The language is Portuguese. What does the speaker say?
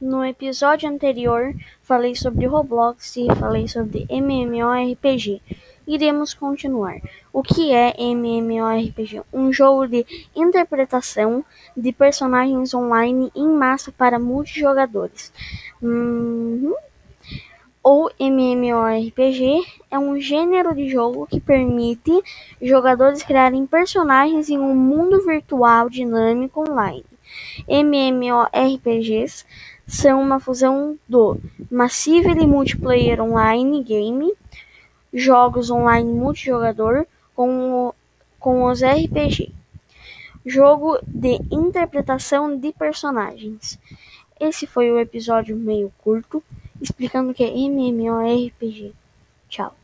No episódio anterior, falei sobre Roblox e falei sobre MMORPG. Iremos continuar. O que é MMORPG? Um jogo de interpretação de personagens online em massa para multijogadores. Uhum. O MMORPG é um gênero de jogo que permite jogadores criarem personagens em um mundo virtual dinâmico online. MMORPGs são uma fusão do Massively Multiplayer Online Game, jogos online multijogador, com, o, com os RPG. Jogo de interpretação de personagens. Esse foi o episódio meio curto, explicando o que é MMORPG. Tchau.